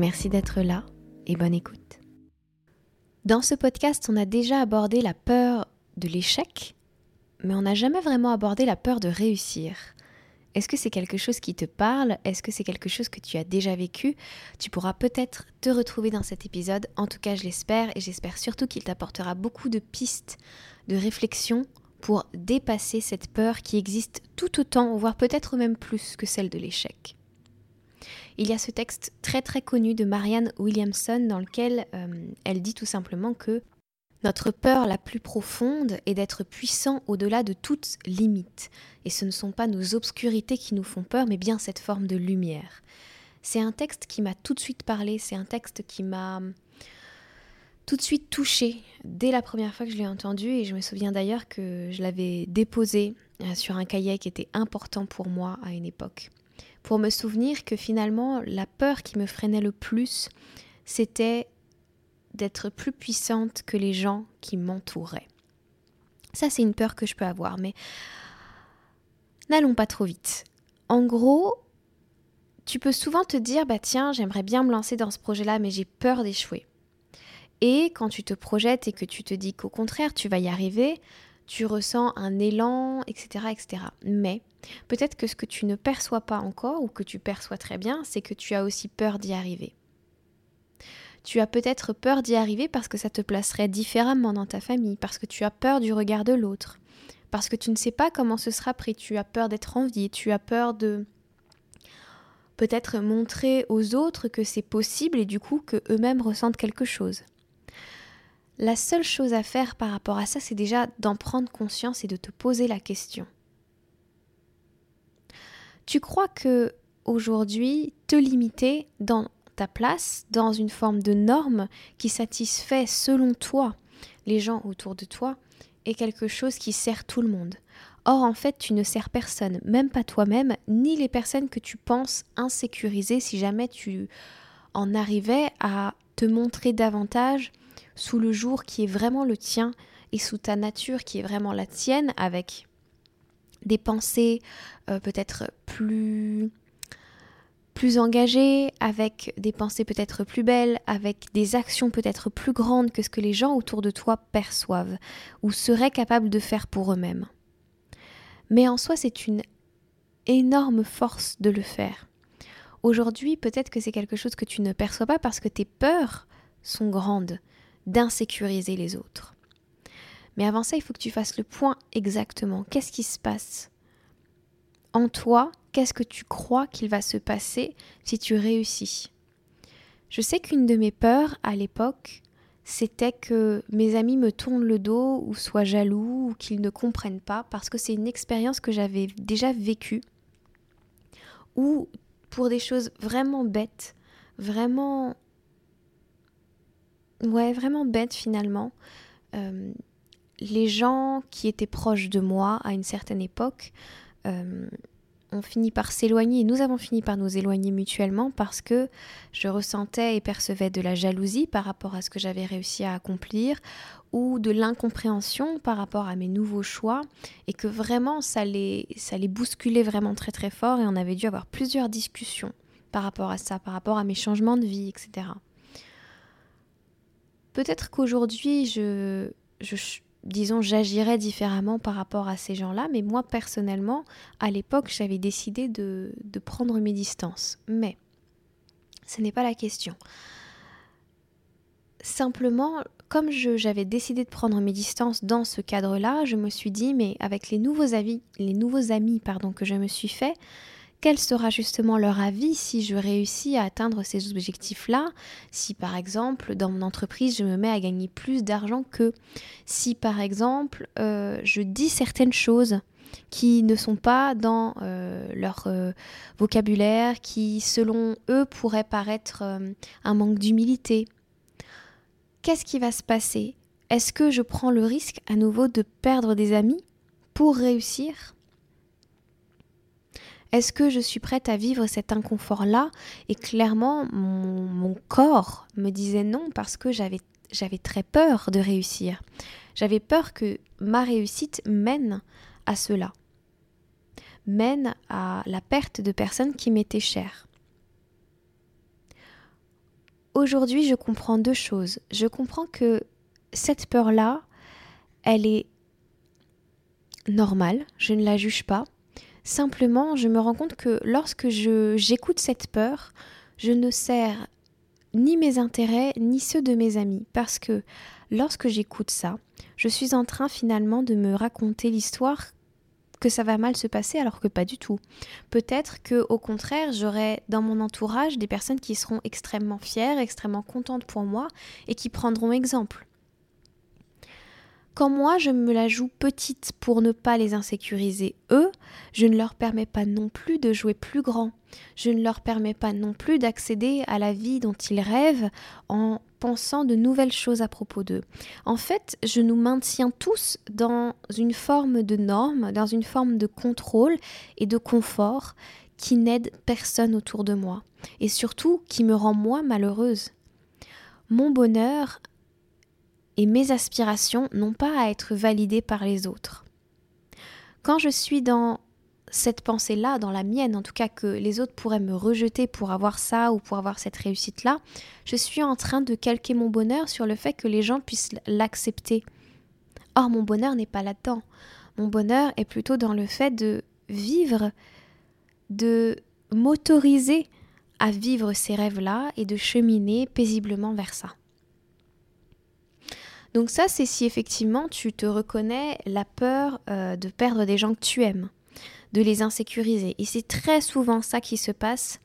Merci d'être là et bonne écoute. Dans ce podcast, on a déjà abordé la peur de l'échec, mais on n'a jamais vraiment abordé la peur de réussir. Est-ce que c'est quelque chose qui te parle? Est-ce que c'est quelque chose que tu as déjà vécu? Tu pourras peut-être te retrouver dans cet épisode. En tout cas, je l'espère et j'espère surtout qu'il t'apportera beaucoup de pistes, de réflexion pour dépasser cette peur qui existe tout autant, voire peut-être même plus que celle de l'échec il y a ce texte très très connu de Marianne Williamson dans lequel euh, elle dit tout simplement que notre peur la plus profonde est d'être puissant au-delà de toute limite. Et ce ne sont pas nos obscurités qui nous font peur, mais bien cette forme de lumière. C'est un texte qui m'a tout de suite parlé, c'est un texte qui m'a tout de suite touché dès la première fois que je l'ai entendu et je me souviens d'ailleurs que je l'avais déposé euh, sur un cahier qui était important pour moi à une époque pour me souvenir que finalement la peur qui me freinait le plus, c'était d'être plus puissante que les gens qui m'entouraient. Ça, c'est une peur que je peux avoir, mais n'allons pas trop vite. En gros, tu peux souvent te dire, bah tiens, j'aimerais bien me lancer dans ce projet-là, mais j'ai peur d'échouer. Et quand tu te projettes et que tu te dis qu'au contraire, tu vas y arriver, tu ressens un élan, etc. etc. Mais peut-être que ce que tu ne perçois pas encore, ou que tu perçois très bien, c'est que tu as aussi peur d'y arriver. Tu as peut-être peur d'y arriver parce que ça te placerait différemment dans ta famille, parce que tu as peur du regard de l'autre, parce que tu ne sais pas comment ce sera pris, tu as peur d'être envié, tu as peur de peut-être montrer aux autres que c'est possible et du coup que eux-mêmes ressentent quelque chose. La seule chose à faire par rapport à ça, c'est déjà d'en prendre conscience et de te poser la question. Tu crois que aujourd'hui, te limiter dans ta place, dans une forme de norme qui satisfait selon toi les gens autour de toi, est quelque chose qui sert tout le monde? Or, en fait, tu ne sers personne, même pas toi-même, ni les personnes que tu penses insécuriser si jamais tu en arrivais à te montrer davantage sous le jour qui est vraiment le tien et sous ta nature qui est vraiment la tienne avec des pensées euh, peut-être plus plus engagées, avec des pensées peut-être plus belles, avec des actions peut-être plus grandes que ce que les gens autour de toi perçoivent ou seraient capables de faire pour eux-mêmes. Mais en soi, c'est une énorme force de le faire. Aujourd'hui, peut-être que c'est quelque chose que tu ne perçois pas parce que tes peurs sont grandes, d'insécuriser les autres. Mais avant ça, il faut que tu fasses le point exactement. Qu'est-ce qui se passe en toi? Qu'est-ce que tu crois qu'il va se passer si tu réussis? Je sais qu'une de mes peurs à l'époque, c'était que mes amis me tournent le dos ou soient jaloux ou qu'ils ne comprennent pas parce que c'est une expérience que j'avais déjà vécue ou pour des choses vraiment bêtes, vraiment ouais, vraiment bête finalement. Euh, les gens qui étaient proches de moi à une certaine époque euh, ont fini par s'éloigner nous avons fini par nous éloigner mutuellement parce que je ressentais et percevais de la jalousie par rapport à ce que j'avais réussi à accomplir ou de l'incompréhension par rapport à mes nouveaux choix et que vraiment ça les, ça les bousculait vraiment très très fort et on avait dû avoir plusieurs discussions par rapport à ça, par rapport à mes changements de vie, etc. Peut-être qu'aujourd'hui, je, disons, j'agirais différemment par rapport à ces gens-là, mais moi personnellement, à l'époque, j'avais décidé de, prendre mes distances. Mais ce n'est pas la question. Simplement, comme j'avais décidé de prendre mes distances dans ce cadre-là, je me suis dit, mais avec les nouveaux avis, les nouveaux amis pardon, que je me suis fait, quel sera justement leur avis si je réussis à atteindre ces objectifs-là, si par exemple dans mon entreprise je me mets à gagner plus d'argent que si par exemple euh, je dis certaines choses qui ne sont pas dans euh, leur euh, vocabulaire, qui selon eux pourraient paraître un manque d'humilité. Qu'est-ce qui va se passer? Est-ce que je prends le risque à nouveau de perdre des amis pour réussir? Est-ce que je suis prête à vivre cet inconfort-là? Et clairement, mon, corps me disait non parce que j'avais, j'avais très peur de réussir. J'avais peur que ma réussite mène à cela, mène à la perte de personnes qui m'étaient chères. Aujourd'hui, je comprends deux choses. Je comprends que cette peur-là, elle est normale, je ne la juge pas. Simplement, je me rends compte que lorsque j'écoute cette peur, je ne sers ni mes intérêts ni ceux de mes amis parce que lorsque j'écoute ça, je suis en train finalement de me raconter l'histoire que ça va mal se passer alors que pas du tout. Peut-être que au contraire, j'aurai dans mon entourage des personnes qui seront extrêmement fières, extrêmement contentes pour moi et qui prendront exemple. Quand moi je me la joue petite pour ne pas les insécuriser eux, je ne leur permets pas non plus de jouer plus grand. Je ne leur permets pas non plus d'accéder à la vie dont ils rêvent en pensant de nouvelles choses à propos d'eux. En fait, je nous maintiens tous dans une forme de norme, dans une forme de contrôle et de confort qui n'aide personne autour de moi et surtout qui me rend moi malheureuse. Mon bonheur et mes aspirations n'ont pas à être validées par les autres. Quand je suis dans cette pensée-là, dans la mienne, en tout cas que les autres pourraient me rejeter pour avoir ça ou pour avoir cette réussite-là, je suis en train de calquer mon bonheur sur le fait que les gens puissent l'accepter. Or, mon bonheur n'est pas là-dedans. Mon bonheur est plutôt dans le fait de vivre, de m'autoriser à vivre ces rêves-là et de cheminer paisiblement vers ça. Donc ça, c'est si effectivement tu te reconnais la peur euh, de perdre des gens que tu aimes de les insécuriser. Et c'est très souvent ça qui se passe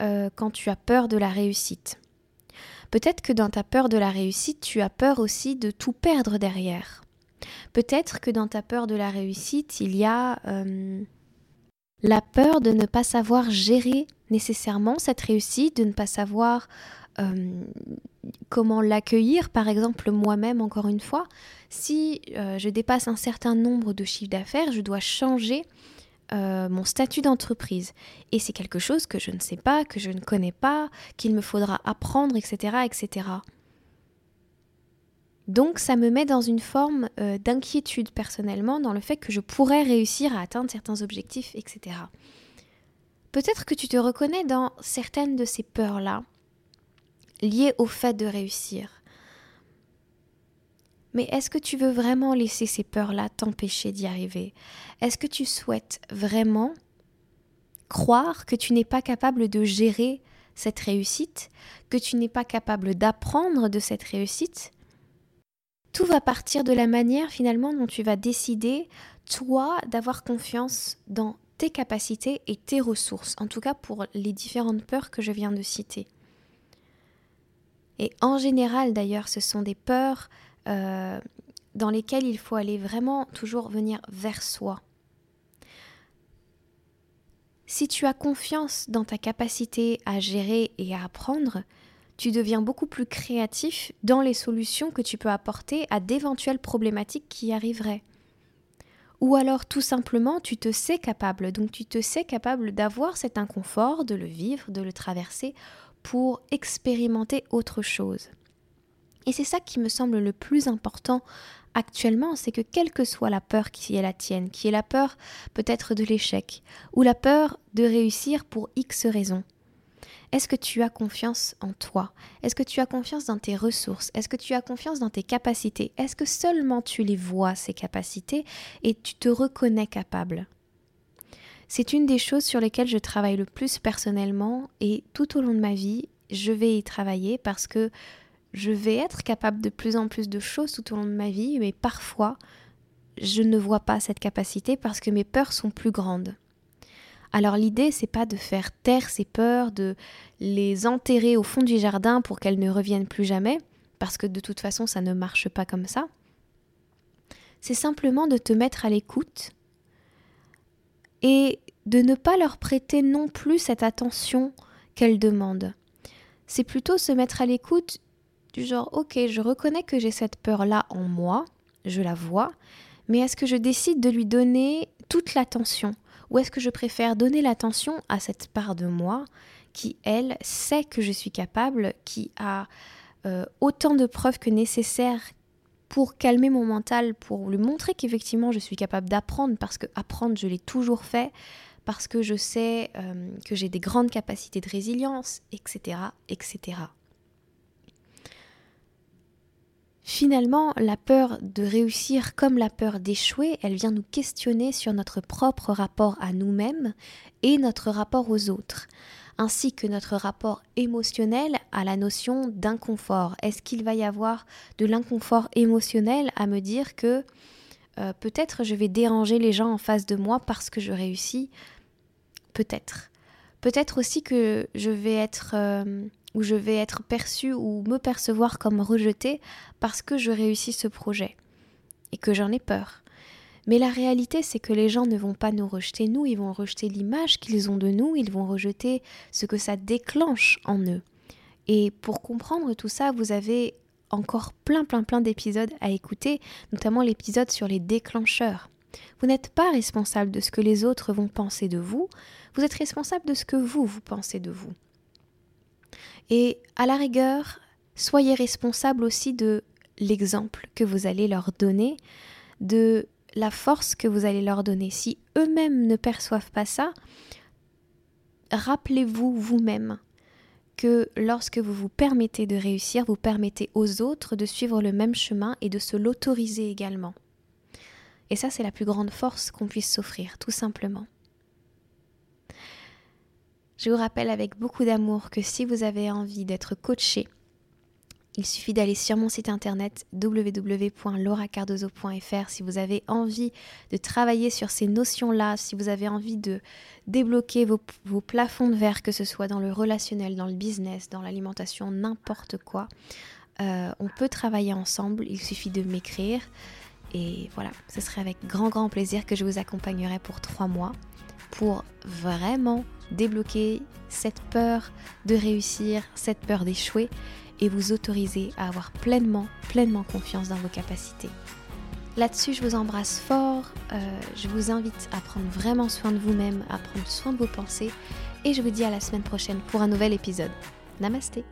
euh, quand tu as peur de la réussite. Peut-être que dans ta peur de la réussite, tu as peur aussi de tout perdre derrière. Peut-être que dans ta peur de la réussite, il y a euh, la peur de ne pas savoir gérer nécessairement cette réussite, de ne pas savoir euh, comment l'accueillir. Par exemple, moi-même, encore une fois, si je dépasse un certain nombre de chiffres d'affaires, je dois changer euh, mon statut d'entreprise. Et c'est quelque chose que je ne sais pas, que je ne connais pas, qu'il me faudra apprendre, etc. etc. Donc ça me met dans une forme euh, d'inquiétude personnellement dans le fait que je pourrais réussir à atteindre certains objectifs, etc. Peut-être que tu te reconnais dans certaines de ces peurs-là, liées au fait de réussir. Mais est-ce que tu veux vraiment laisser ces peurs-là t'empêcher d'y arriver? Est-ce que tu souhaites vraiment croire que tu n'es pas capable de gérer cette réussite, que tu n'es pas capable d'apprendre de cette réussite? Tout va partir de la manière finalement dont tu vas décider, toi, d'avoir confiance dans tes capacités et tes ressources, en tout cas pour les différentes peurs que je viens de citer. Et en général d'ailleurs, ce sont des peurs euh, dans lesquels il faut aller vraiment toujours venir vers soi. Si tu as confiance dans ta capacité à gérer et à apprendre, tu deviens beaucoup plus créatif dans les solutions que tu peux apporter à d'éventuelles problématiques qui arriveraient. Ou alors tout simplement tu te sais capable, donc tu te sais capable d'avoir cet inconfort, de le vivre, de le traverser pour expérimenter autre chose. Et c'est ça qui me semble le plus important actuellement, c'est que quelle que soit la peur qui est la tienne, qui est la peur peut-être de l'échec, ou la peur de réussir pour X raisons, est-ce que tu as confiance en toi? Est-ce que tu as confiance dans tes ressources? Est-ce que tu as confiance dans tes capacités? Est-ce que seulement tu les vois, ces capacités, et tu te reconnais capable? C'est une des choses sur lesquelles je travaille le plus personnellement, et tout au long de ma vie, je vais y travailler parce que je vais être capable de plus en plus de choses tout au long de ma vie, mais parfois, je ne vois pas cette capacité parce que mes peurs sont plus grandes. Alors l'idée, c'est pas de faire taire ces peurs, de les enterrer au fond du jardin pour qu'elles ne reviennent plus jamais, parce que de toute façon, ça ne marche pas comme ça. C'est simplement de te mettre à l'écoute et de ne pas leur prêter non plus cette attention qu'elles demandent. C'est plutôt se mettre à l'écoute du genre ok, je reconnais que j'ai cette peur-là en moi, je la vois, mais est-ce que je décide de lui donner toute l'attention? Ou est-ce que je préfère donner l'attention à cette part de moi qui, elle, sait que je suis capable, qui a euh, autant de preuves que nécessaire pour calmer mon mental, pour lui montrer qu'effectivement je suis capable d'apprendre, parce que apprendre je l'ai toujours fait, parce que je sais euh, que j'ai des grandes capacités de résilience, etc., etc. Finalement, la peur de réussir comme la peur d'échouer, elle vient nous questionner sur notre propre rapport à nous-mêmes et notre rapport aux autres, ainsi que notre rapport émotionnel à la notion d'inconfort. Est-ce qu'il va y avoir de l'inconfort émotionnel à me dire que euh, peut-être je vais déranger les gens en face de moi parce que je réussis? Peut-être. Peut-être aussi que je vais être... Euh, où je vais être perçue ou me percevoir comme rejetée parce que je réussis ce projet et que j'en ai peur. Mais la réalité, c'est que les gens ne vont pas nous rejeter nous, ils vont rejeter l'image qu'ils ont de nous, ils vont rejeter ce que ça déclenche en eux. Et pour comprendre tout ça, vous avez encore plein plein plein d'épisodes à écouter, notamment l'épisode sur les déclencheurs. Vous n'êtes pas responsable de ce que les autres vont penser de vous, vous êtes responsable de ce que vous, vous pensez de vous. Et à la rigueur, soyez responsable aussi de l'exemple que vous allez leur donner, de la force que vous allez leur donner. Si eux-mêmes ne perçoivent pas ça, rappelez-vous vous-même que lorsque vous vous permettez de réussir, vous permettez aux autres de suivre le même chemin et de se l'autoriser également. Et ça, c'est la plus grande force qu'on puisse s'offrir, tout simplement. Je vous rappelle avec beaucoup d'amour que si vous avez envie d'être coaché, il suffit d'aller sur mon site internet www.lauracardozo.fr si vous avez envie de travailler sur ces notions-là, si vous avez envie de débloquer vos, plafonds de verre, que ce soit dans le relationnel, dans le business, dans l'alimentation, n'importe quoi. Euh, on peut travailler ensemble, il suffit de m'écrire. Et voilà, ce serait avec grand grand plaisir que je vous accompagnerai pour trois mois pour vraiment débloquer cette peur de réussir, cette peur d'échouer et vous autoriser à avoir pleinement, pleinement confiance dans vos capacités. Là-dessus, je vous embrasse fort, euh, je vous invite à prendre vraiment soin de vous-même, à prendre soin de vos pensées et je vous dis à la semaine prochaine pour un nouvel épisode. Namasté